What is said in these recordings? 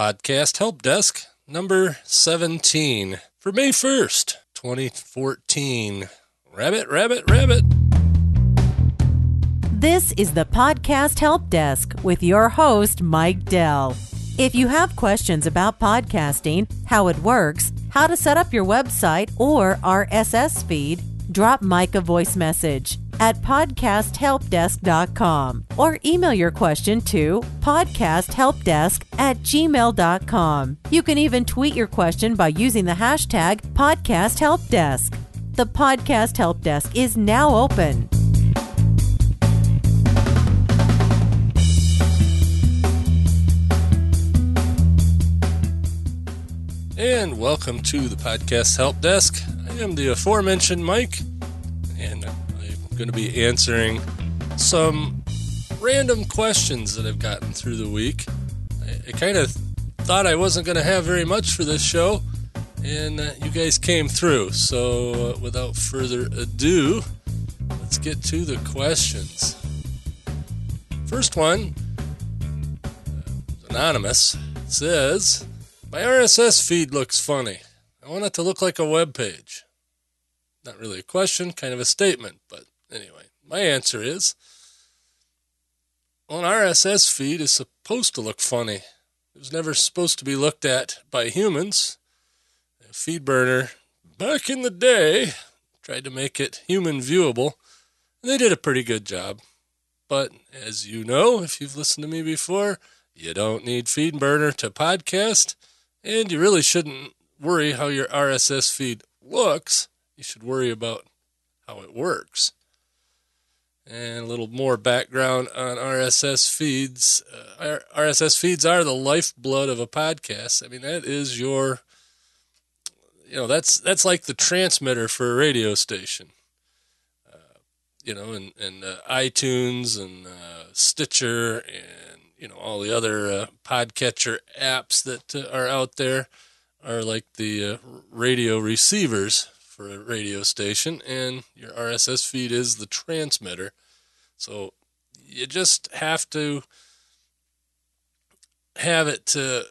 Podcast Help Desk number 17 for May 1st, 2014. Rabbit, rabbit, rabbit. This is the Podcast Help Desk with your host, Mike Dell. If you have questions about podcasting, how it works, how to set up your website or RSS feed, drop Mike a voice message at podcasthelpdesk.com or email your question to podcasthelpdesk at gmail.com. You can even tweet your question by using the hashtag podcasthelpdesk. The Podcast Help Desk is now open. And welcome to the Podcast Help Desk. I am the aforementioned Mike, and going to be answering some random questions that I've gotten through the week. I, I kind of thought I wasn't going to have very much for this show, and uh, you guys came through. So, uh, without further ado, let's get to the questions. First one, uh, anonymous, says, My RSS feed looks funny. I want it to look like a web page. Not really a question, kind of a statement, but my answer is well, an RSS feed is supposed to look funny. It was never supposed to be looked at by humans. FeedBurner, back in the day, tried to make it human viewable, and they did a pretty good job. But as you know, if you've listened to me before, you don't need FeedBurner to podcast, and you really shouldn't worry how your RSS feed looks. You should worry about how it works. And a little more background on RSS feeds. Uh, RSS feeds are the lifeblood of a podcast. I mean, that is your, you know, that's that's like the transmitter for a radio station. Uh, you know, and and uh, iTunes and uh, Stitcher and you know all the other uh, podcatcher apps that uh, are out there are like the radio receivers for a radio station, and your RSS feed is the transmitter. So you just have to have it to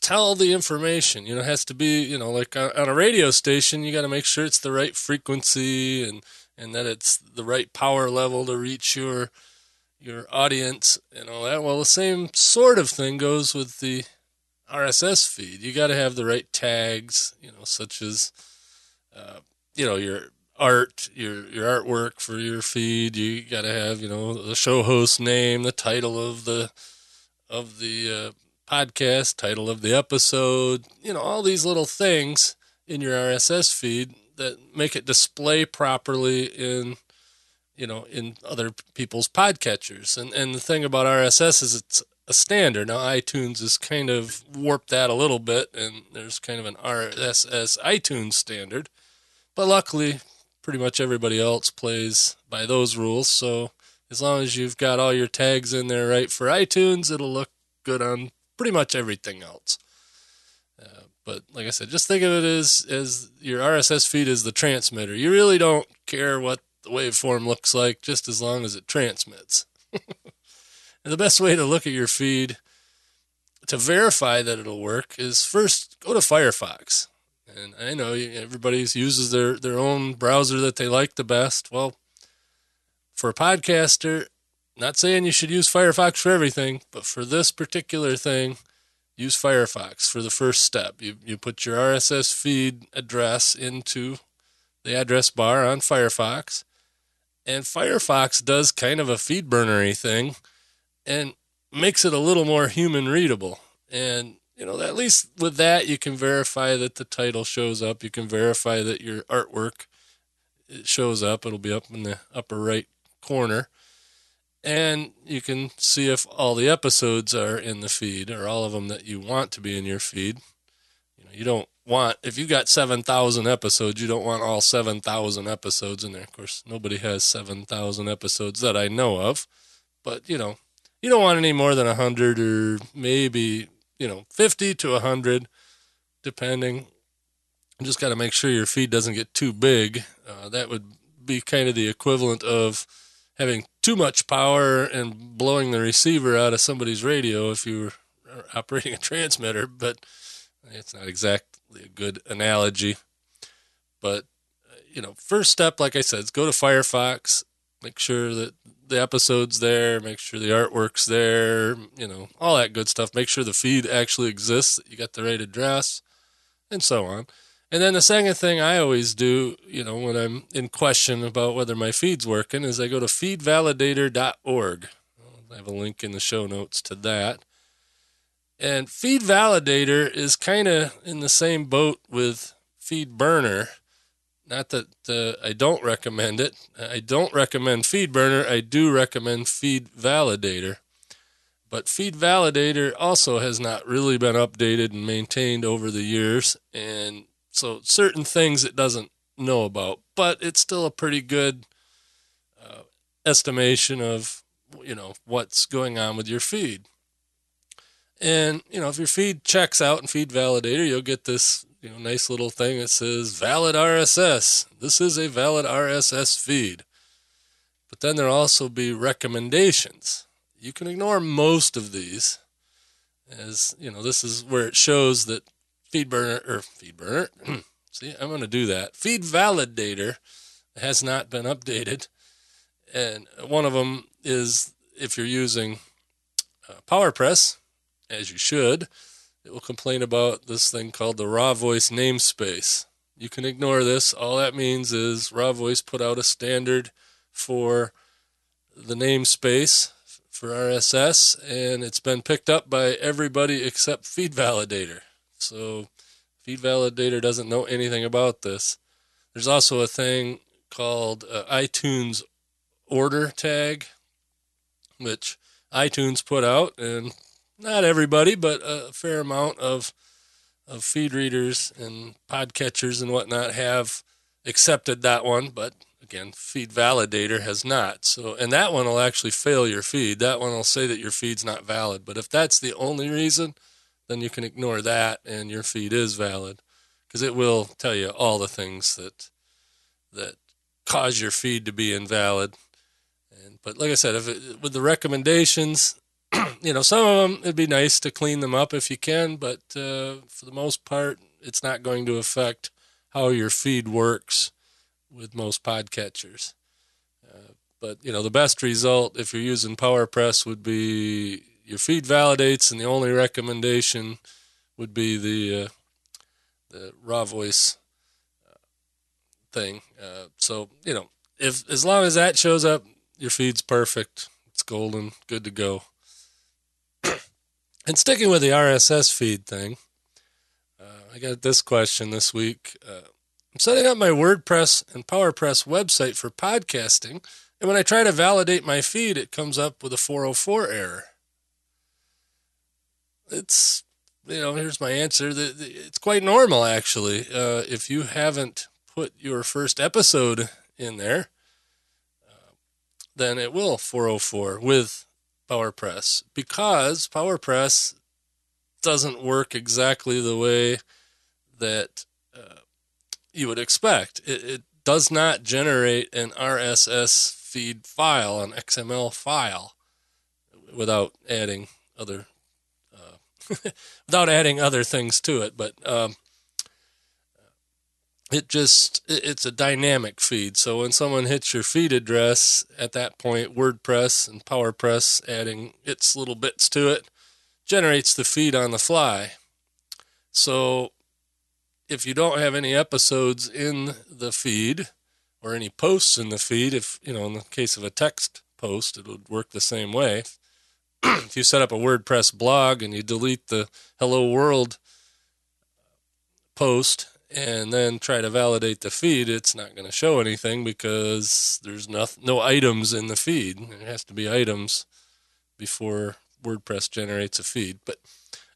tell the information. You know, it has to be, you know, like uh, on a radio station, you got to make sure it's the right frequency and and that it's the right power level to reach your your audience and all that. Well, the same sort of thing goes with the RSS feed. You got to have the right tags, you know, such as uh, you know your art, your your artwork for your feed. You got to have you know the show host name, the title of the of the uh, podcast, title of the episode. You know all these little things in your RSS feed that make it display properly in you know in other people's podcatchers. And and the thing about RSS is it's a standard. Now iTunes has kind of warped that a little bit, and there's kind of an RSS iTunes standard. But luckily, pretty much everybody else plays by those rules. So as long as you've got all your tags in there right for iTunes, it'll look good on pretty much everything else. Uh, but like I said, just think of it as as your RSS feed is the transmitter. You really don't care what the waveform looks like, just as long as it transmits. and the best way to look at your feed to verify that it'll work is first go to Firefox. And I know everybody uses their, their own browser that they like the best. Well, for a podcaster, not saying you should use Firefox for everything, but for this particular thing, use Firefox for the first step. You, you put your RSS feed address into the address bar on Firefox, and Firefox does kind of a feed burnery thing and makes it a little more human readable. And you know, at least with that, you can verify that the title shows up. You can verify that your artwork it shows up. It'll be up in the upper right corner. And you can see if all the episodes are in the feed or all of them that you want to be in your feed. You know, you don't want, if you got 7,000 episodes, you don't want all 7,000 episodes in there. Of course, nobody has 7,000 episodes that I know of. But, you know, you don't want any more than 100 or maybe you know, 50 to 100, depending. You just got to make sure your feed doesn't get too big. Uh, that would be kind of the equivalent of having too much power and blowing the receiver out of somebody's radio if you were operating a transmitter, but it's not exactly a good analogy. But you know, first step, like I said, is go to Firefox, make sure that the episode's there, make sure the artwork's there, you know, all that good stuff. Make sure the feed actually exists, that you got the right address, and so on. And then the second thing I always do, you know, when I'm in question about whether my feed's working, is I go to feedvalidator.org. I have a link in the show notes to that. And Feed Validator is kind of in the same boat with Feed Burner. Not that uh, I don't recommend it. I don't recommend Feed Burner. I do recommend Feed Validator. But Feed Validator also has not really been updated and maintained over the years. And so certain things it doesn't know about, but it's still a pretty good uh, estimation of you know what's going on with your feed. And you know if your feed checks out in Feed Validator, you'll get this you know nice little thing that says valid RSS. This is a valid RSS feed. But then there'll also be recommendations. You can ignore most of these, as you know this is where it shows that FeedBurner or FeedBurner. See, I'm going to do that. Feed Validator has not been updated, and one of them is if you're using uh, PowerPress, as you should, it will complain about this thing called the Raw Voice namespace. You can ignore this. All that means is Raw Voice put out a standard for the namespace for RSS, and it's been picked up by everybody except Feed Validator. So Feed Validator doesn't know anything about this. There's also a thing called uh, iTunes order tag, which iTunes put out, and not everybody, but a fair amount of of feed readers and podcatchers and whatnot have accepted that one, but again, Feed Validator has not. So, and that one will actually fail your feed. That one will say that your feed's not valid. But if that's the only reason, then you can ignore that and your feed is valid because it will tell you all the things that that cause your feed to be invalid. And but like I said, if it, with the recommendations, you know, some of them it'd be nice to clean them up if you can, but uh, for the most part, it's not going to affect how your feed works with most podcatchers. Uh, but you know, the best result if you're using PowerPress would be your feed validates, and the only recommendation would be the uh, the raw voice uh, thing. Uh, so you know, if as long as that shows up, your feed's perfect. It's golden, good to go. And sticking with the RSS feed thing, uh, I got this question this week. Uh, I'm setting up my WordPress and PowerPress website for podcasting, and when I try to validate my feed, it comes up with a 404 error. It's you know here's my answer. It's quite normal actually. Uh, if you haven't put your first episode in there uh, then it will 404 with powerpress because powerpress doesn't work exactly the way that uh, you would expect it, it does not generate an rss feed file an xml file without adding other without adding other things to it. But um, it just it's a dynamic feed. So when someone hits your feed address at that point, WordPress and PowerPress adding its little bits to it generates the feed on the fly. So if you don't have any episodes in the feed or any posts in the feed, if you know, in the case of a text post, it would work the same way. if you set up a WordPress blog and you delete the hello world post and then try to validate the feed, it's not going to show anything because there's no, no items in the feed. It has to be items before WordPress generates a feed. But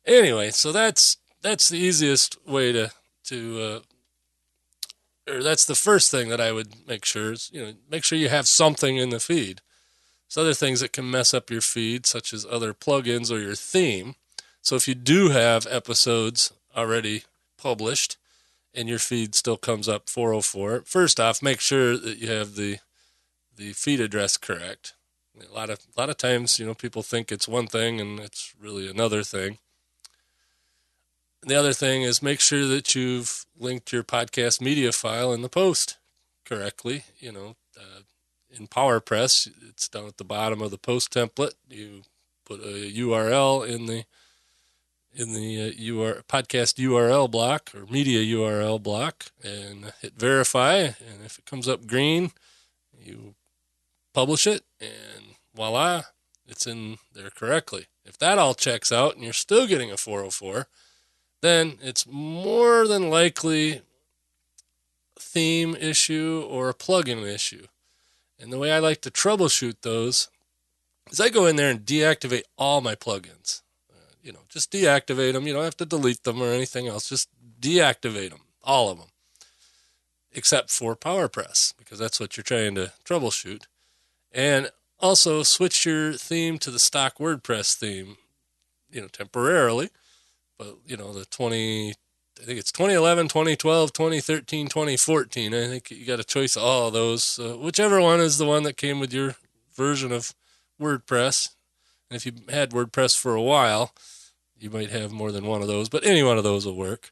anyway, so that's that's the easiest way to to uh, or that's the first thing that I would make sure is you know make sure you have something in the feed. There's other things that can mess up your feed, such as other plugins or your theme. So if you do have episodes already published and your feed still comes up 404, first off, make sure that you have the the feed address correct. A lot of a lot of times, you know, people think it's one thing and it's really another thing. the other thing is make sure that you've linked your podcast media file in the post correctly. You know, uh, in PowerPress, it's down at the bottom of the post template. You put a URL in the in the uh, UR, podcast URL block or media URL block and hit verify. And if it comes up green, you publish it, and voila, it's in there correctly. If that all checks out and you're still getting a 404, then it's more than likely theme issue or a plugin issue. And the way I like to troubleshoot those is I go in there and deactivate all my plugins. You know, just deactivate them. You don't have to delete them or anything else. Just deactivate them, all of them, except for PowerPress, because that's what you're trying to troubleshoot. And also switch your theme to the stock WordPress theme, you know, temporarily. But, you know, the 20, I think it's 2011, 2012, 2013, 2014. I think you got a choice of all of those. Whichever one is the one that came with your version of WordPress. And if you had WordPress for a while, you might have more than one of those, but any one of those will work.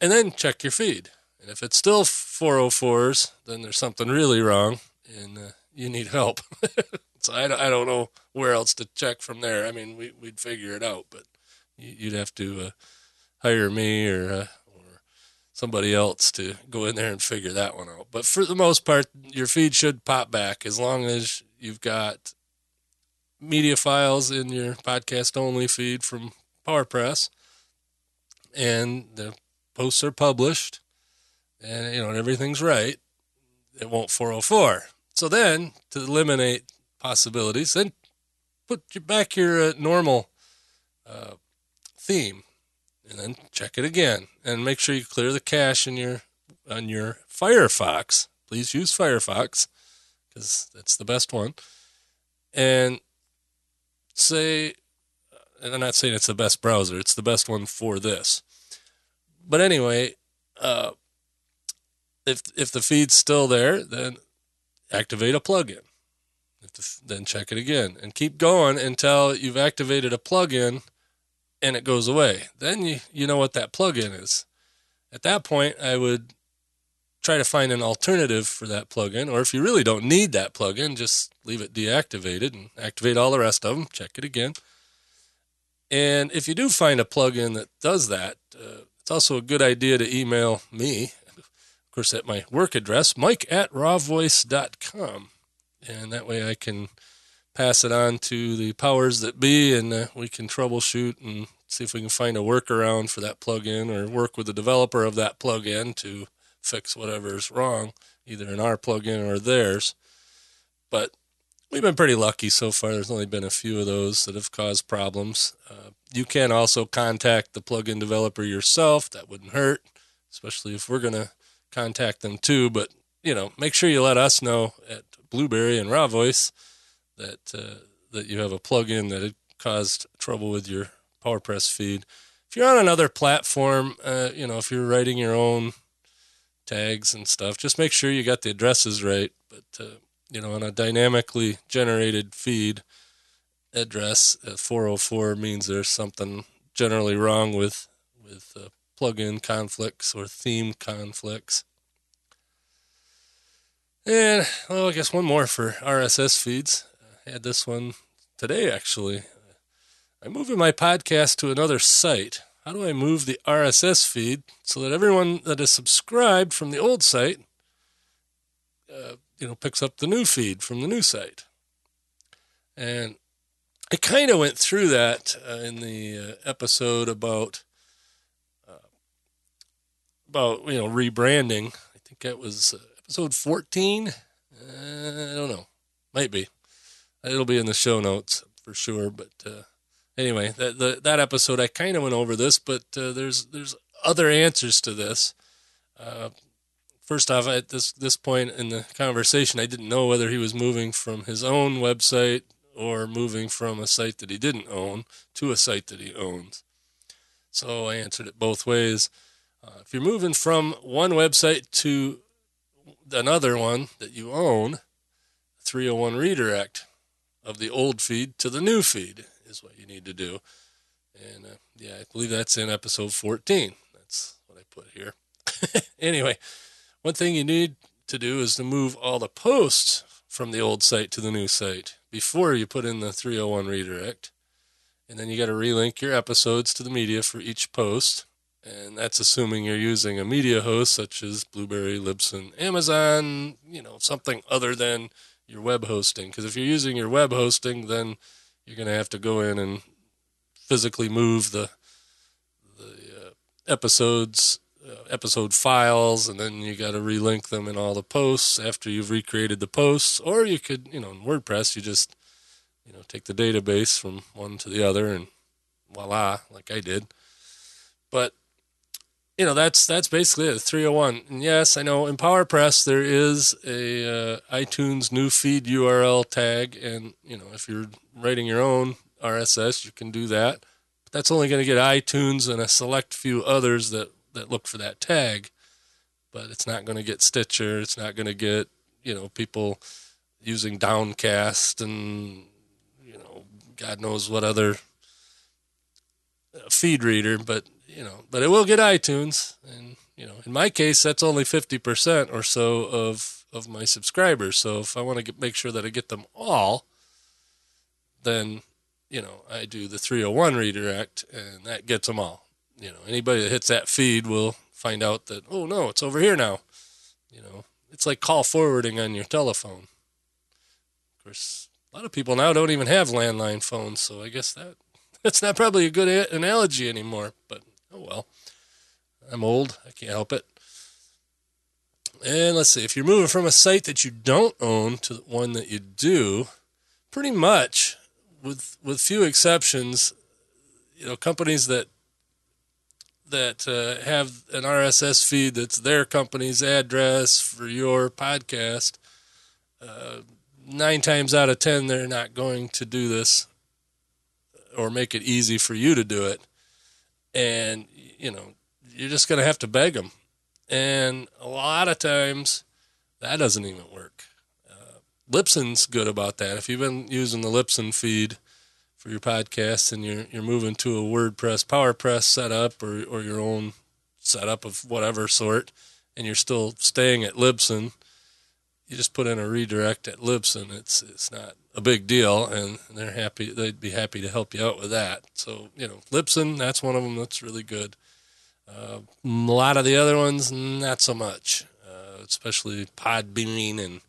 And then check your feed. And if it's still 404s, then there's something really wrong. And uh, you need help. so I, I don't know where else to check from there. I mean, we, we'd figure it out, but you'd have to uh, hire me or uh, or somebody else to go in there and figure that one out. But for the most part, your feed should pop back as long as you've got media files in your podcast only feed from PowerPress and the posts are published and you know and everything's right. It won't 404 so then, to eliminate possibilities, then put back your uh, normal uh, theme, and then check it again, and make sure you clear the cache in your on your Firefox. Please use Firefox because that's the best one. And say, and I'm not saying it's the best browser; it's the best one for this. But anyway, uh, if if the feed's still there, then activate a plugin. Then check it again and keep going until you've activated a plugin and it goes away. Then you, you know what that plugin is. At that point, I would try to find an alternative for that plugin. Or if you really don't need that plugin, just leave it deactivated and activate all the rest of them. Check it again. And if you do find a plugin that does that, uh, it's also a good idea to email me of course, at my work address, mike at rawvoice.com. And that way I can pass it on to the powers that be and uh, we can troubleshoot and see if we can find a workaround for that plugin or work with the developer of that plugin to fix whatever's wrong, either in our plugin or theirs. But we've been pretty lucky so far. There's only been a few of those that have caused problems. Uh, you can also contact the plugin developer yourself. That wouldn't hurt, especially if we're going to contact them too. But you know, make sure you let us know at Blubrry and Raw Voice that uh, that you have a plugin that had caused trouble with your PowerPress feed. If you're on another platform, uh, you know, if you're writing your own tags and stuff, just make sure you got the addresses right. But uh, you know, on a dynamically generated feed address, 404 means there's something generally wrong with with uh, plugin conflicts or theme conflicts. And, well, I guess one more for RSS feeds. I had this one today, actually. I'm moving my podcast to another site. How do I move the RSS feed so that everyone that is subscribed from the old site, uh, you know, picks up the new feed from the new site? And I kind of went through that uh, in the uh, episode about about you know rebranding. I think that was uh, episode fourteen. Uh, I don't know, might be. It'll be in the show notes for sure. But uh, anyway, that the, that episode I kind of went over this, but uh, there's there's other answers to this. First off, at this this point in the conversation, I didn't know whether he was moving from his own website or moving from a site that he didn't own to a site that he owns. So I answered it both ways. Uh, if you're moving from one website to another one that you own, 301 redirect of the old feed to the new feed is what you need to do. And uh, yeah, I believe that's in episode 14. That's what I put here. anyway, one thing you need to do is to move all the posts from the old site to the new site before you put in the 301 redirect. And then you got to relink your episodes to the media for each post. And that's assuming you're using a media host such as Blubrry, Libsyn, Amazon, you know, something other than your web hosting. Because if you're using your web hosting, then you're going to have to go in and physically move the the uh, episodes episode files and then you got to relink them in all the posts after you've recreated the posts. Or you could you know in wordpress you just you know take the database from one to the other and voila like i did. But you know that's that's basically it 301 and yes i know in powerpress there is a uh, itunes new feed url tag and you know if you're writing your own rss you can do that. But that's only going to get itunes and a select few others that that look for that tag but it's not going to get stitcher it's not going to get you know people using downcast and you know god knows what other uh, feed reader but you know, but it will get iTunes, and you know, in my case, that's only fifty percent or so of of my subscribers. So if I want to make sure that I get them all, then you know, I do the 301 redirect, and that gets them all. You know, anybody that hits that feed will find out that oh no, it's over here now. You know, it's like call forwarding on your telephone. Of course, a lot of people now don't even have landline phones, so I guess that that's not probably a good a- analogy anymore, but Oh well. I'm old. I can't help it. And let's see, if you're moving from a site that you don't own to one that you do, pretty much, with with few exceptions, you know, companies that that uh, have an RSS feed that's their company's address for your podcast, uh, nine times out of ten, they're not going to do this or make it easy for you to do it. And you know you're just going to have to beg them and a lot of times that doesn't even work. Uh, libsyn's good about that. If you've been using the Libsyn feed for your podcast and you're you're moving to a wordpress powerpress setup or, or your own setup of whatever sort and you're still staying at libsyn you just put in a redirect at Libsyn. It's it's not a big deal, and they're happy. They'd be happy to help you out with that. So you know, Libsyn, that's one of them that's really good. Uh, a lot of the other ones, not so much. Uh, especially Podbean and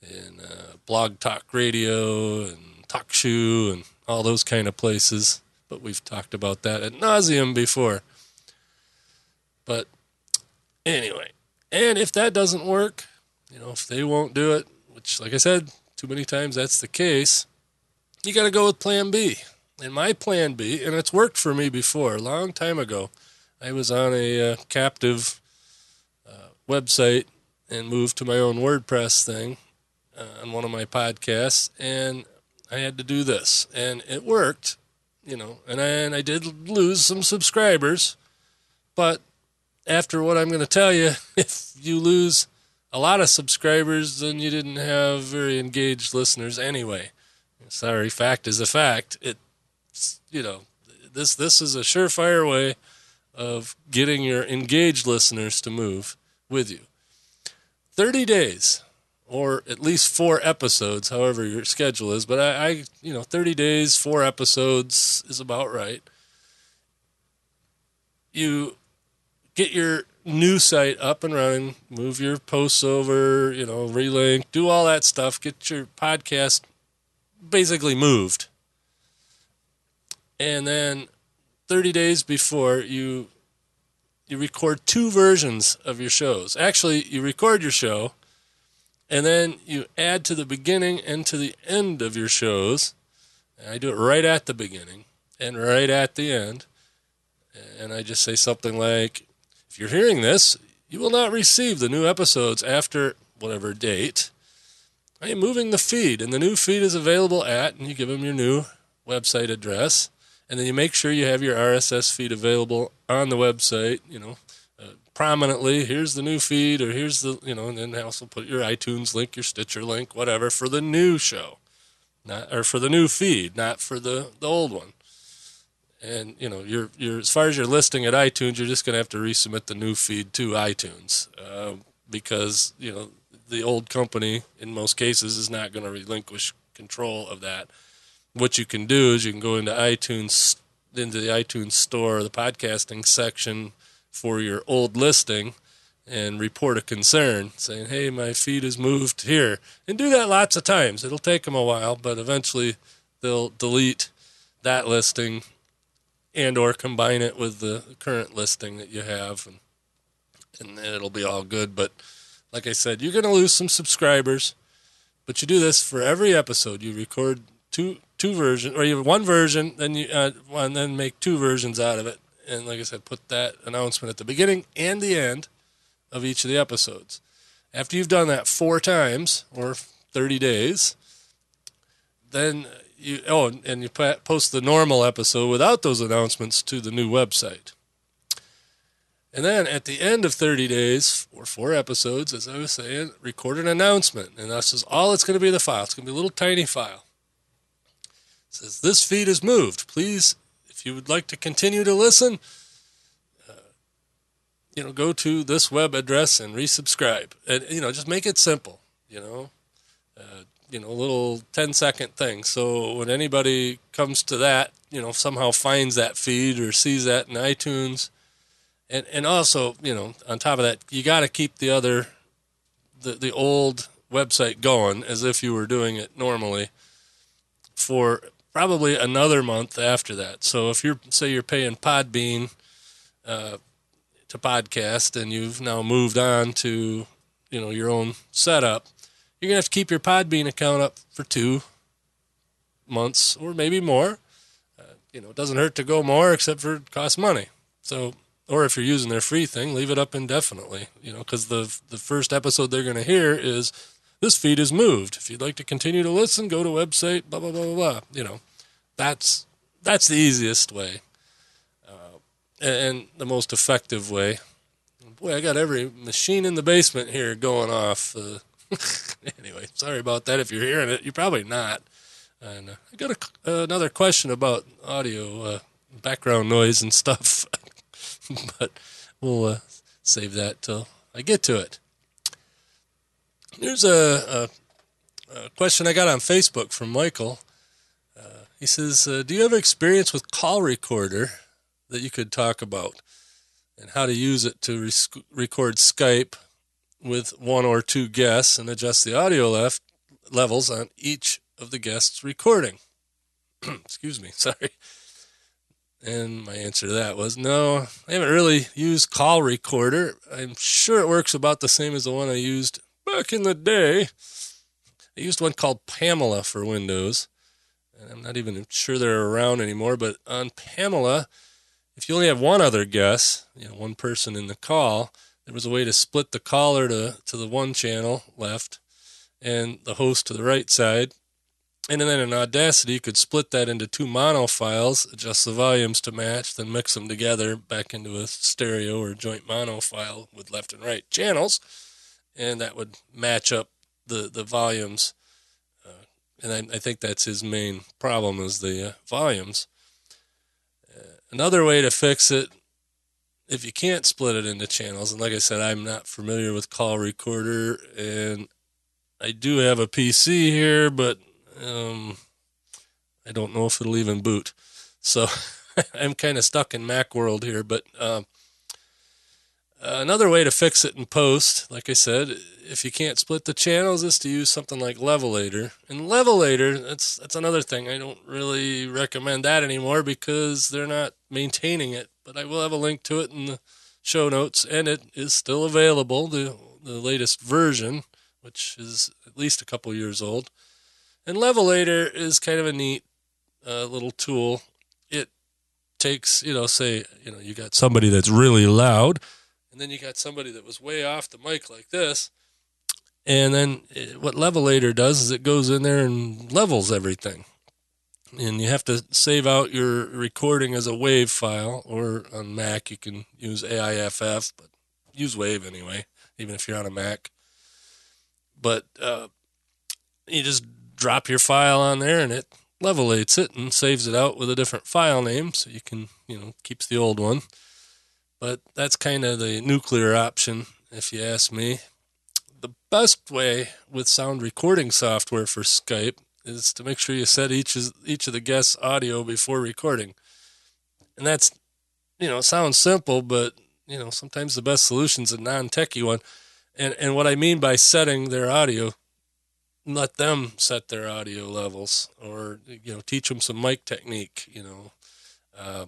and uh, Blog Talk Radio and TalkShoe and all those kind of places. But we've talked about that at nauseum before. But anyway, and if that doesn't work, you know, if they won't do it, which, like I said, too many times that's the case, you got to go with plan B. And my plan B, and it's worked for me before, a long time ago, I was on a uh, captive uh, website and moved to my own WordPress thing uh, on one of my podcasts, and I had to do this, and it worked, you know, and I, and I did lose some subscribers, but after what I'm going to tell you, if you lose a lot of subscribers, then you didn't have very engaged listeners anyway. Sorry, fact is a fact. It's you know this this is a surefire way of getting your engaged listeners to move with you. Thirty days, or at least four episodes, however your schedule is. But I, I you know, thirty days, four episodes is about right. You get your new site up and running, move your posts over, you know, relink, do all that stuff, get your podcast basically moved. And then 30 days before you you record two versions of your shows. Actually, you record your show and then you add to the beginning and to the end of your shows. And I do it right at the beginning and right at the end. And I just say something like if you're hearing this, you will not receive the new episodes after whatever date. I am moving the feed, and the new feed is available at, and you give them your new website address, and then you make sure you have your RSS feed available on the website, you know, prominently. Here's the new feed, or here's the, you know, and then also put your iTunes link, your Stitcher link, whatever, for the new show, not or for the new feed, not for the, the old one. and you know you're you're as far as your listing at iTunes, you're just going to have to resubmit the new feed to iTunes uh, because you know the old company in most cases is not going to relinquish control of that. What you can do is you can go into iTunes into the iTunes store, the podcasting section for your old listing and report a concern saying, hey, my feed is moved here. And do that lots of times. It'll take them a while, but eventually they'll delete that listing and or combine it with the current listing that you have and, and it'll be all good. But like I said, you're going to lose some subscribers, but you do this for every episode. You record two two versions, or you have one version, then you uh, and then make two versions out of it. And like I said, put that announcement at the beginning and the end of each of the episodes. After you've done that four times or 30 days, then you oh and you post the normal episode without those announcements to the new website. And then at the end of 30 days or four episodes, as I was saying, record an announcement. And that's just all it's going to be the file. It's going to be a little tiny file. It says, This feed is moved. Please, if you would like to continue to listen, you know, go to this web address and resubscribe. And, you know, just make it simple, you know, uh, you know, a little 10 second thing. So when anybody comes to that, you know, somehow finds that feed or sees that in iTunes. And, and also, you know, on top of that, you got to keep the other, the, the old website going as if you were doing it normally for probably another month after that. So if you're, say you're paying Podbean, uh, to podcast and you've now moved on to you know your own setup, you're gonna have to keep your Podbean account up for two months or maybe more. Uh, you know, it doesn't hurt to go more, except for it costs money. So, or if you're using their free thing, leave it up indefinitely. You know, because the the first episode they're gonna hear is this feed is moved. If you'd like to continue to listen, go to website blah blah blah blah blah. You know, that's that's the easiest way and the most effective way. Boy, I got every machine in the basement here going off. Uh, anyway, sorry about that. If you're hearing it, you're probably not. And uh, I got a, uh, another question about audio, uh, background noise and stuff, but we'll uh, save that till I get to it. There's a, a, a question I got on Facebook from Michael. Uh, he says, "Do you have experience with call recorder?" that you could talk about and how to use it to rec- record Skype with one or two guests and adjust the audio left levels on each of the guests recording. Excuse me, sorry. And my answer to that was no, I haven't really used Call Recorder. I'm sure it works about the same as the one I used back in the day. I used one called Pamela for Windows. And I'm not even sure they're around anymore, but on Pamela, if you only have one other guest, you know, one person in the call, there was a way to split the caller to, to the one channel left and the host to the right side. And then in Audacity, you could split that into two mono files, adjust the volumes to match, then mix them together back into a stereo or joint mono file with left and right channels. And that would match up the, the volumes. Uh, and I, I, think that's his main problem is the uh, volumes. Another way to fix it, if you can't split it into channels, and like I said, I'm not familiar with Call Recorder, and I do have a PC here, but um, I don't know if it'll even boot. So I'm kind of stuck in Mac world here, but um, another way to fix it in post, like I said, if you can't split the channels, is to use something like Levelator. And Levelator, that's that's another thing. I don't really recommend that anymore because they're not maintaining it. But I will have a link to it in the show notes, and it is still available. the The latest version, which is at least a couple years old. And Levelator is kind of a neat uh, little tool. It takes, you know, say, you know, you got somebody that's really loud then you got somebody that was way off the mic like this. And then it, what Levelator does is it goes in there and levels everything. And you have to save out your recording as a WAV file, or on Mac you can use AIFF, but use WAV anyway, even if you're on a Mac. But uh, you just drop your file on there and it levelates it and saves it out with a different file name so you can, you know, keeps the old one. But that's kind of the nuclear option, if you ask me. The best way with sound recording software for Skype is to make sure you set each each of the guests' audio before recording. And that's, you know, sounds simple, but you know, sometimes the best solution is a non-techie one. And and what I mean by setting their audio, let them set their audio levels, or you know, teach them some mic technique. You know, uh,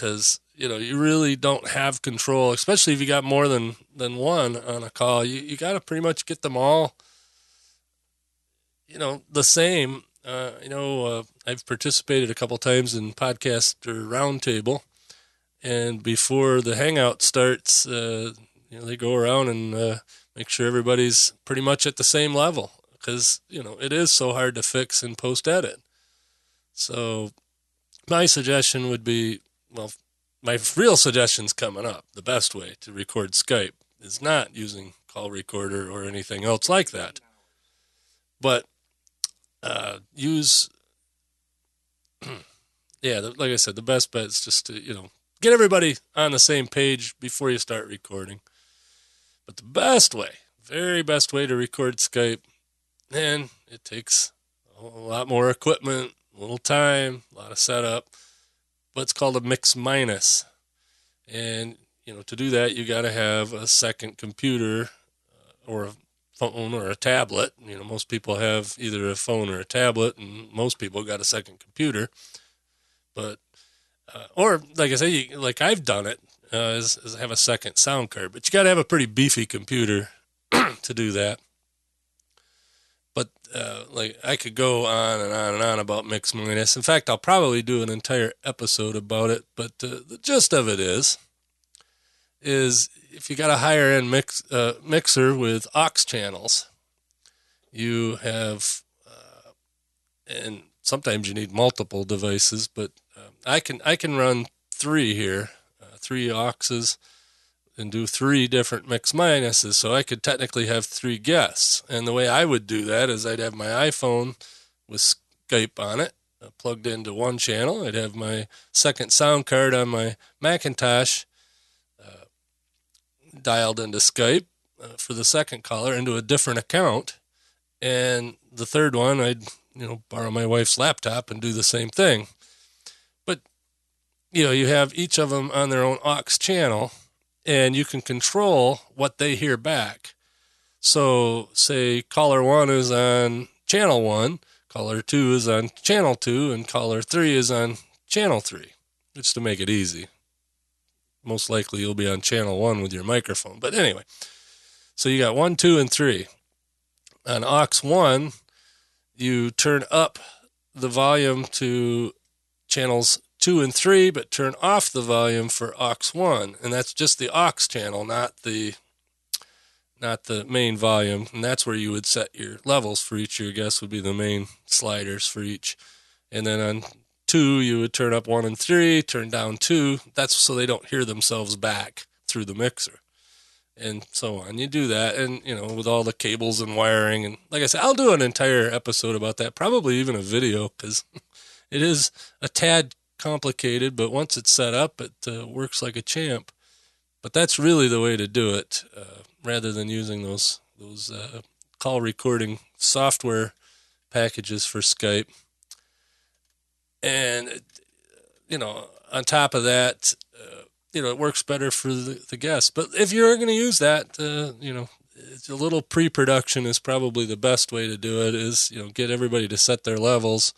because you know you really don't have control, especially if you got more than than one on a call. You you got to pretty much get them all you know, the same. Uh, you know, uh, I've participated a couple times in Podcasters' Roundtable, and before the hangout starts, uh, you know, they go around and uh, make sure everybody's pretty much at the same level because you know it is so hard to fix and post edit. So, my suggestion would be, well, my real suggestion's coming up. The best way to record Skype is not using call recorder or anything else like that. But uh, use yeah like i said the best bet is just to you know get everybody on the same page before you start recording but the best way very best way to record skype and it takes a lot more equipment a little time a lot of setup it's called a mix minus and you know to do that you got to have a second computer uh, or a phone or a tablet. You know, most people have either a phone or a tablet, and most people got a second computer. But uh, or like I say, you, like I've done it, uh, is, is have a second sound card. But you got to have a pretty beefy computer to do that. Uh, like I could go on and on and on about mix minus. In fact, I'll probably do an entire episode about it. But uh, the gist of it is, is if you got a higher end mix uh, mixer with aux channels, you have, uh, and sometimes you need multiple devices, but uh, I can I can run three here, uh, three auxes, and do three different mix minuses. So I could technically have three guests. And the way I would do that is I'd have my iPhone with Skype on it. Uh, plugged into one channel. I'd have my second sound card on my Macintosh dialed into Skype uh, for the second caller into a different account, and the third one I'd you know borrow my wife's laptop and do the same thing. But you know you have each of them on their own aux channel, and you can control what they hear back. So say caller one is on channel one, caller two is on channel two, and caller three is on channel three, just to make it easy most likely you'll be on channel one with your microphone. But anyway, so you got one, two, and three. On aux one, you turn up the volume to channels two and three, but turn off the volume for aux one, and that's just the aux channel, not the not the main volume. And that's where you would set your levels for each of your guests would be the main sliders for each. And then on two, you would turn up one and three, turn down two. That's so they don't hear themselves back through the mixer and so on. You do that, and you know, with all the cables and wiring, and like I said, I'll do an entire episode about that, probably even a video, because it is a tad complicated, but once it's set up, it uh, works like a champ. But that's really the way to do it, uh, rather than using those those uh, call recording software packages for Skype and you know, on top of that, uh, you know, it works better for the, the guests. But if you're going to use that, uh, you know, a little pre-production is probably the best way to do it. Is you know, get everybody to set their levels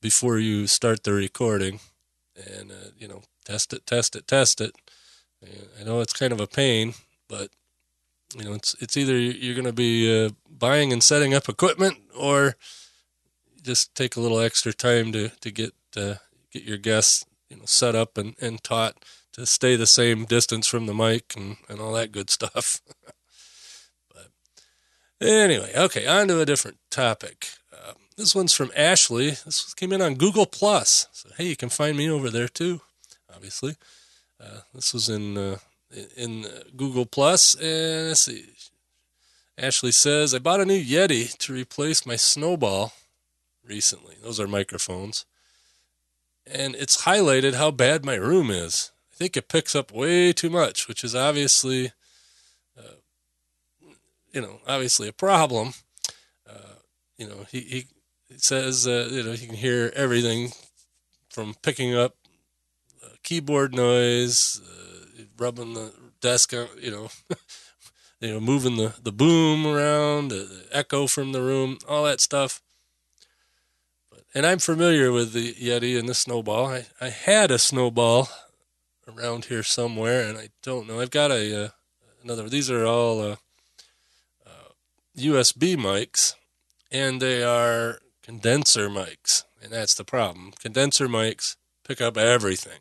before you start the recording, and uh, you know, test it, test it, test it. I know it's kind of a pain, but you know, it's it's either you're going to be uh, buying and setting up equipment, or just take a little extra time to to get uh, get your guests you know set up and, and taught to stay the same distance from the mic and, and all that good stuff. but anyway, okay, on to a different topic. Uh, this one's from Ashley. This came in on Google Plus. So hey, you can find me over there too. Obviously, uh, this was in uh, in Google Plus, and let's see. Ashley says, I bought a new Yeti to replace my snowball recently. Those are microphones. And it's highlighted how bad my room is. I think it picks up way too much, which is obviously, uh, you know, obviously a problem. Uh, you know, he, he says, uh, you know, he can hear everything from picking up uh, keyboard noise, uh, rubbing the desk, you know, you know, moving the, the boom around, the, echo from the room, all that stuff. But, and I'm familiar with the Yeti and the snowball. I, I had a snowball around here somewhere, and I don't know. I've got a uh, another. These are all uh, uh, USB mics, and they are condenser mics, and that's the problem. Condenser mics pick up everything.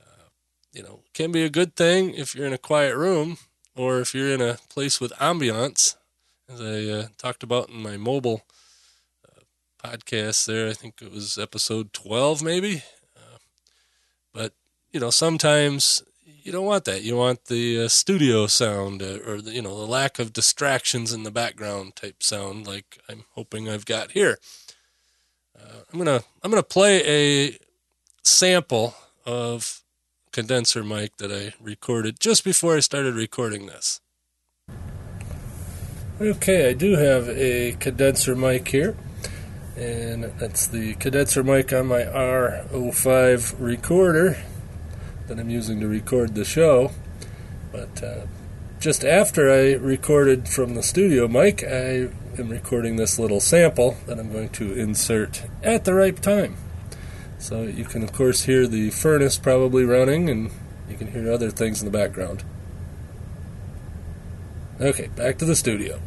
Uh, you know, can be a good thing if you're in a quiet room or if you're in a place with ambiance, as I uh, talked about in my mobile uh, podcast there. I think it was episode 12, maybe. Uh, but, you know, sometimes you don't want that. You want the uh, studio sound uh, or, the, you know, the lack of distractions in the background type sound like I'm hoping I've got here. Uh, I'm to I'm to play a sample of condenser mic that I recorded just before I started recording this. Okay, I do have a condenser mic here, and that's the condenser mic on my R05 recorder that I'm using to record the show. But uh, just after I recorded from the studio mic, I am recording this little sample that I'm going to insert at the right time. So you can, of course, hear the furnace probably running, and you can hear other things in the background. Okay, back to the studio.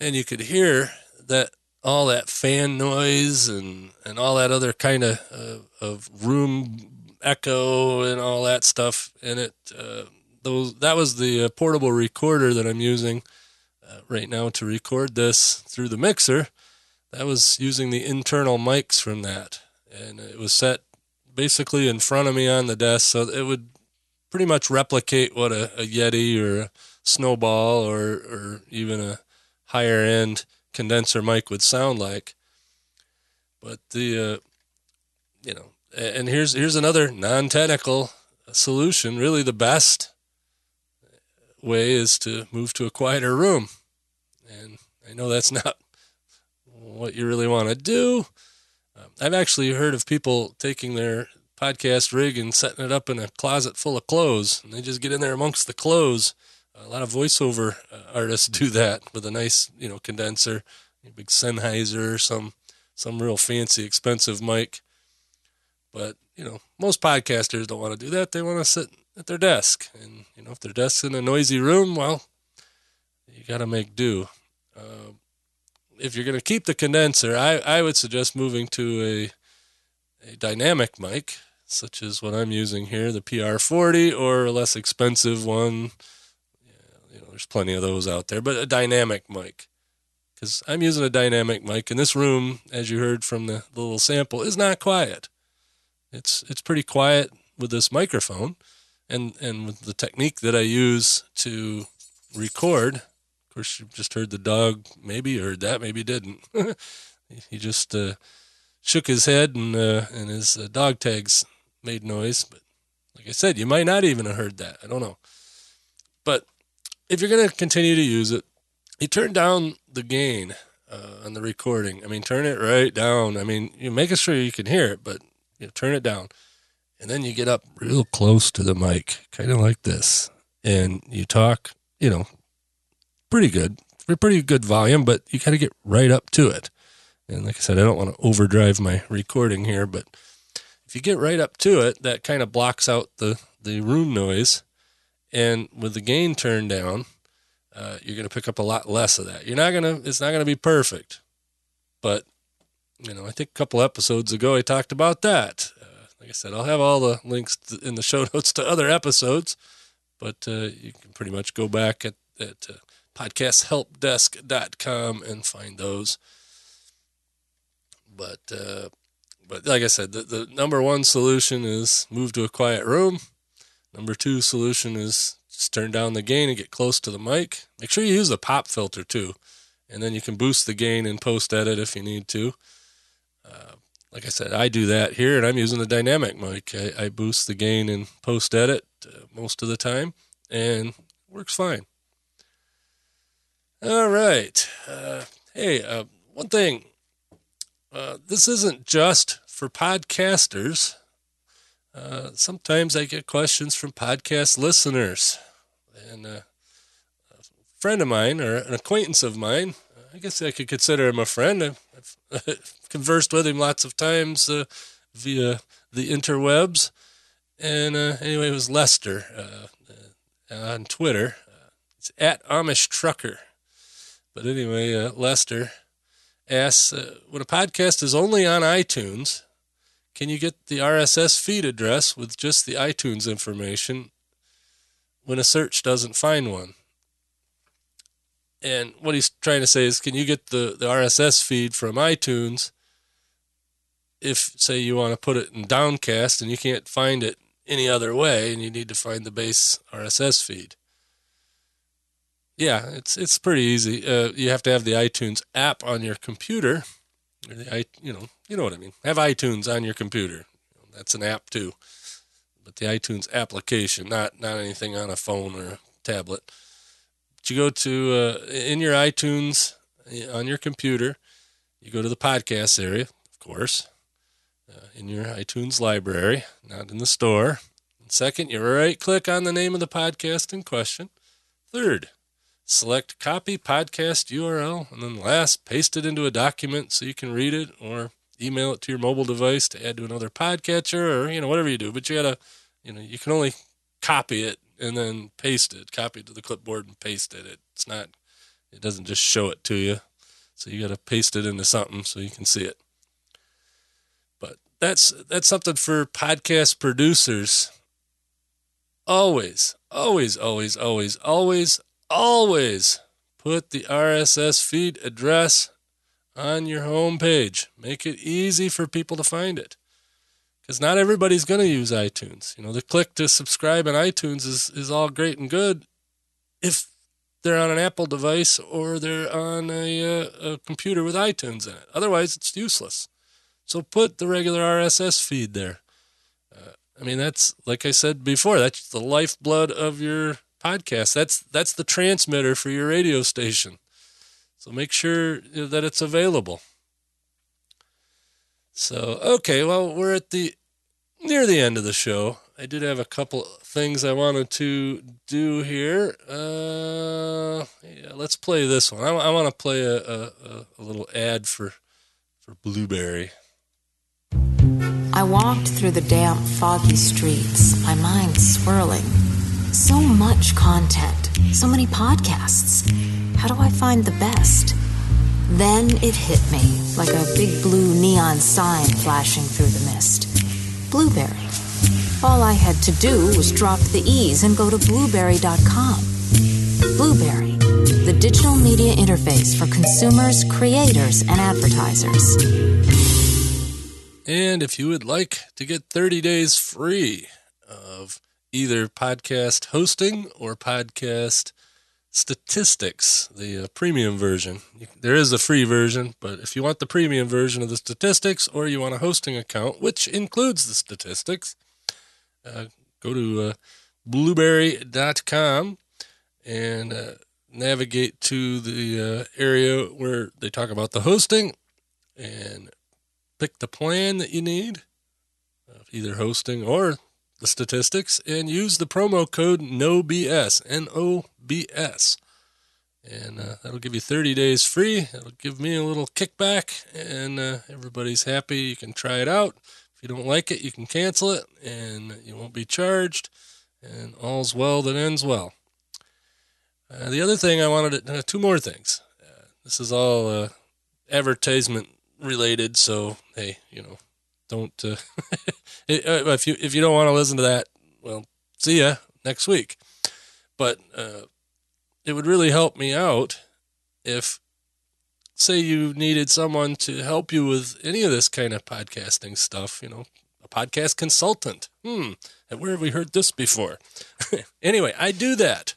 And you could hear that all that fan noise and, and all that other kind of uh, of room echo and all that stuff in it. Uh, those that was the uh, portable recorder that I'm using uh, right now to record this through the mixer. That was using the internal mics from that and it was set basically in front of me on the desk, so it would pretty much replicate what a, a Yeti or a Snowball or or even a higher end condenser mic would sound like. But the uh, you know, and here's here's another non-technical solution. Really, the best way is to move to a quieter room, and I know that's not what you really want to do um, I've actually heard of people taking their podcast rig and setting it up in a closet full of clothes, and they just get in there amongst the clothes. A lot of voiceover uh, artists do that with a nice, you know, condenser, a big Sennheiser, some some real fancy, expensive mic. But you know, most podcasters don't want to do that. They want to sit at their desk, and you know, if their desk's in a noisy room, well, you got to make do. Uh, if you're going to keep the condenser, I, I would suggest moving to a, a dynamic mic, such as what I'm using here, the PR40, or a less expensive one. Yeah, you know, there's plenty of those out there, but a dynamic mic. Because I'm using a dynamic mic, and this room, as you heard from the, the little sample, is not quiet. It's it's pretty quiet with this microphone, and and with the technique that I use to record Of course, you just heard the dog. Maybe heard that. Maybe didn't. he just uh, shook his head and uh, and his uh, dog tags made noise. But like I said, you might not even have heard that. I don't know. But if you're going to continue to use it, you turn down the gain uh, on the recording. I mean, turn it right down. I mean, you make sure you can hear it, but you turn it down. And then you get up real close to the mic, kind of like this, and you talk, you know, pretty good, pretty good volume, but you got to get right up to it. And like I said, I don't want to overdrive my recording here, but if you get right up to it, that kind of blocks out the, the room noise. And with the gain turned down, uh, you're going to pick up a lot less of that. You're not going to, it's not going to be perfect. But, you know, I think a couple episodes ago I talked about that. Uh, like I said, I'll have all the links in the show notes to other episodes, but uh, you can pretty much go back at, at uh, podcasthelpdesk.com and find those. But uh, but like I said, the, the number one solution is move to a quiet room. Number two solution is just turn down the gain and get close to the mic. Make sure you use a pop filter too. and then you can boost the gain and post edit if you need to. Like I said, I do that here, and I'm using the dynamic mic. I, I boost the gain in post edit uh, most of the time, and works fine. All right. Uh, hey, uh, one thing. Uh, this isn't just for podcasters. Uh, sometimes I get questions from podcast listeners, and uh, a friend of mine or an acquaintance of mine, I guess I could consider him a friend. I've, conversed with him lots of times uh, via the interwebs. And uh, anyway, it was Lester uh, on Twitter. it's at Amish Trucker. But anyway, Lester asks when a podcast is only on iTunes, can you get the RSS feed address with just the iTunes information when a search doesn't find one? And what he's trying to say is, can you get the, the RSS feed from iTunes if, say, you want to put it in Downcast and you can't find it any other way and you need to find the base RSS feed? Yeah, it's it's pretty easy. Uh, you have to have the iTunes app on your computer the, you know, you know what I mean. Have iTunes on your computer. That's an app too, but the iTunes application, not not anything on a phone or a tablet. You go to uh, in your iTunes on your computer. You go to the podcast area, of course, uh, in your iTunes library, not in the store. And second, you right click on the name of the podcast in question. Third, select copy podcast URL, and then last, paste it into a document so you can read it or email it to your mobile device to add to another podcatcher or, you know, whatever you do. But you gotta, you know, you can only copy it and then paste it, copy it to the clipboard and paste it. It's not, it doesn't just show it to you. So you gotta paste it into something so you can see it. But that's, that's something for podcast producers. Always, always, always, always, always, always put the RSS feed address on your home page. Make it easy for people to find it. Because not everybody's going to use iTunes. You know, the click to subscribe on iTunes is, is all great and good if they're on an Apple device or they're on a, uh, a computer with iTunes in it. Otherwise, it's useless. So put the regular RSS feed there. Uh, I mean, that's like I said before, that's the lifeblood of your podcast. That's that's the transmitter for your radio station. So make sure that it's available. So okay, well we're at the near the end of the show. I did have a couple things I wanted to do here. Uh, yeah, let's play this one. I, I want to play a, a, a little ad for for Blubrry. I walked through the damp, foggy streets, my mind swirling so much content, so many podcasts. How do I find the best? Then it hit me like a big blue neon sign flashing through the mist. Blubrry. All I had to do was drop the E's and go to blubrry.com. Blubrry, the digital media interface for consumers, creators, and advertisers. And if you would like to get 30 days free of either podcast hosting or podcast statistics, the uh, premium version. There is a free version, but if you want the premium version of the statistics or you want a hosting account, which includes the statistics, uh, go to uh, blubrry.com and uh, navigate to the uh, area where they talk about the hosting and pick the plan that you need, either hosting or statistics and use the promo code NOBS, N O B S. And uh, that'll give you 30 days free. It'll give me a little kickback, and uh, everybody's happy. You can try it out. If you don't like it, you can cancel it, and you won't be charged. And all's well that ends well. Uh, the other thing I wanted to, uh, two more things. Uh, this is all uh, advertisement related, so hey, you know, don't uh, uh, if you if you don't want to listen to that, well, see ya next week. But uh, it would really help me out if, say, you needed someone to help you with any of this kind of podcasting stuff. You know, a podcast consultant. Hmm, where have we heard this before? anyway, I do that.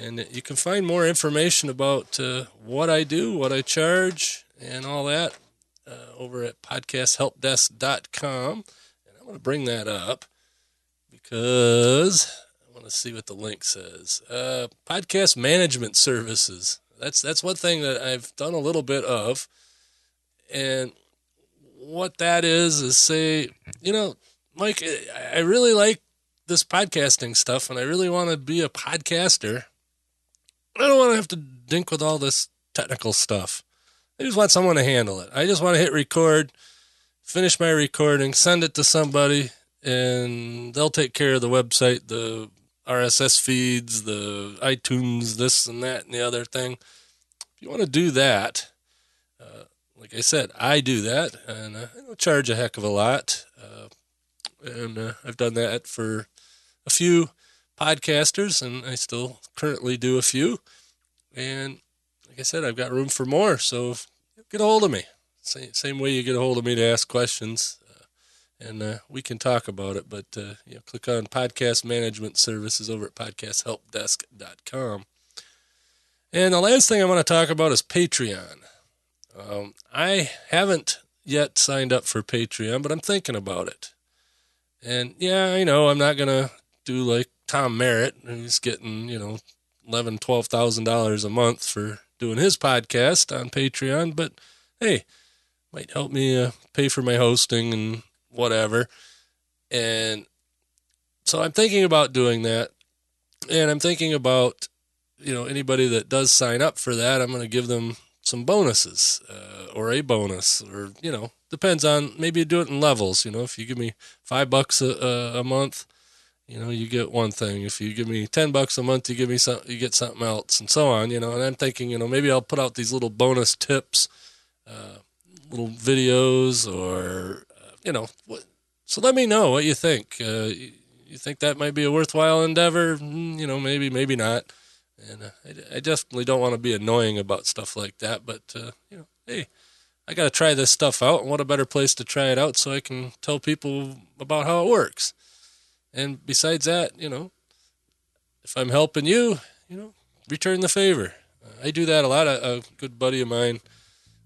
And you can find more information about uh, what I do, what I charge, and all that uh, over at podcasthelpdesk.com. And I'm going to bring that up because I want to see what the link says. Uh, podcast management services. That's that's one thing that I've done a little bit of, and what that is is say, you know, Mike, I really like this podcasting stuff, and I really want to be a podcaster. I don't want to have to dink with all this technical stuff. I just want someone to handle it. I just want to hit record, finish my recording, send it to somebody, and they'll take care of the website, the RSS feeds, the iTunes, this and that and the other thing. If you want to do that, uh, like I said, I do that, and uh, I don't charge a heck of a lot. Uh, and uh, I've done that for a few podcasters, and I still currently do a few. And like I said, I've got room for more, so get a hold of me. Same, same way you get a hold of me to ask questions, uh, and uh, we can talk about it. But uh, you know, click on podcast management services over at podcasthelpdesk.com. And the last thing I want to talk about is Patreon. Um, I haven't yet signed up for Patreon, but I'm thinking about it. And yeah, I know I'm not gonna do like Tom Merritt, who's getting you know eleven, twelve thousand dollars a month for doing his podcast on Patreon. But hey, might help me uh, pay for my hosting and whatever. And so I'm thinking about doing that, and I'm thinking about you know anybody that does sign up for that, I'm going to give them some bonuses uh, or a bonus, or you know depends on maybe do it in levels. You know, if you give me five bucks a, a month, you know, you get one thing. If you give me ten bucks a month, you give me some, you get something else, and so on. You know, and I'm thinking, you know, maybe I'll put out these little bonus tips, uh, little videos, or uh, you know, what. So let me know what you think. Uh, you, you think that might be a worthwhile endeavor? Mm, you know, maybe, maybe not. And uh, I, I, definitely don't want to be annoying about stuff like that. But uh, you know, hey, I got to try this stuff out. And what a better place to try it out so I can tell people about how it works. And besides that, you know, if I'm helping you, you know, return the favor. I do that a lot. A, a, good buddy of mine,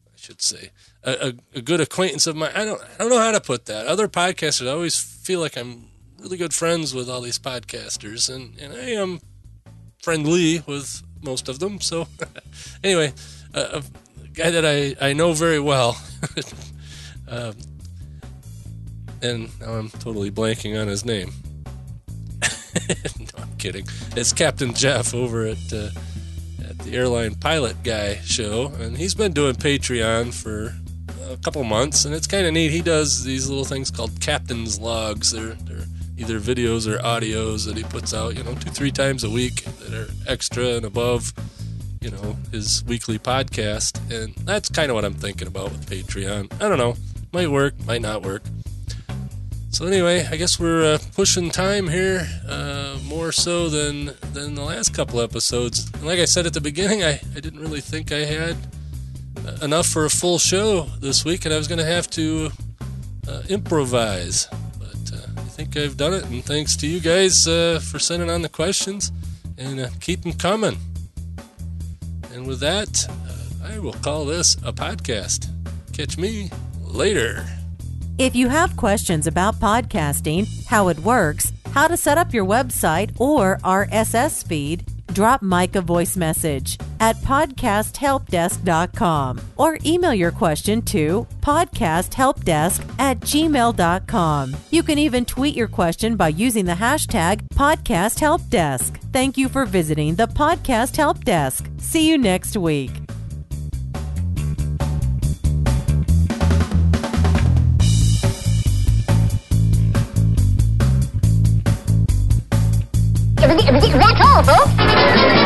I should say, a, a, a, good acquaintance of mine. I don't, I don't know how to put that. Other podcasters, I always feel like I'm really good friends with all these podcasters, and and I am friendly with most of them. So, anyway, uh, guy that I, I know very well. uh, and now I'm totally blanking on his name. no, I'm kidding. It's Captain Jeff over at, uh, at the Airline Pilot Guy show, and he's been doing Patreon for a couple months, and it's kind of neat. He does these little things called Captain's Logs. They're, they're either videos or audios that he puts out, you know, two, three times a week that are extra and above you know, his weekly podcast. And that's kind of what I'm thinking about with Patreon. I don't know. Might work, might not work. So anyway, I guess we're uh, pushing time here uh, more so than than the last couple episodes. And like I said at the beginning, I, I didn't really think I had uh, enough for a full show this week, and I was going to have to uh, improvise. But uh, I think I've done it, and thanks to you guys uh, for sending on the questions and keep them coming. And with that, uh, I will call this a podcast. Catch me later. If you have questions about podcasting, how it works, how to set up your website or RSS feed, drop Mike a voice message at podcasthelpdesk.com or email your question to podcasthelpdesk at gmail.com. You can even tweet your question by using the hashtag podcasthelpdesk. Thank you for visiting the Podcast Help Desk. See you next week. That's all, folks.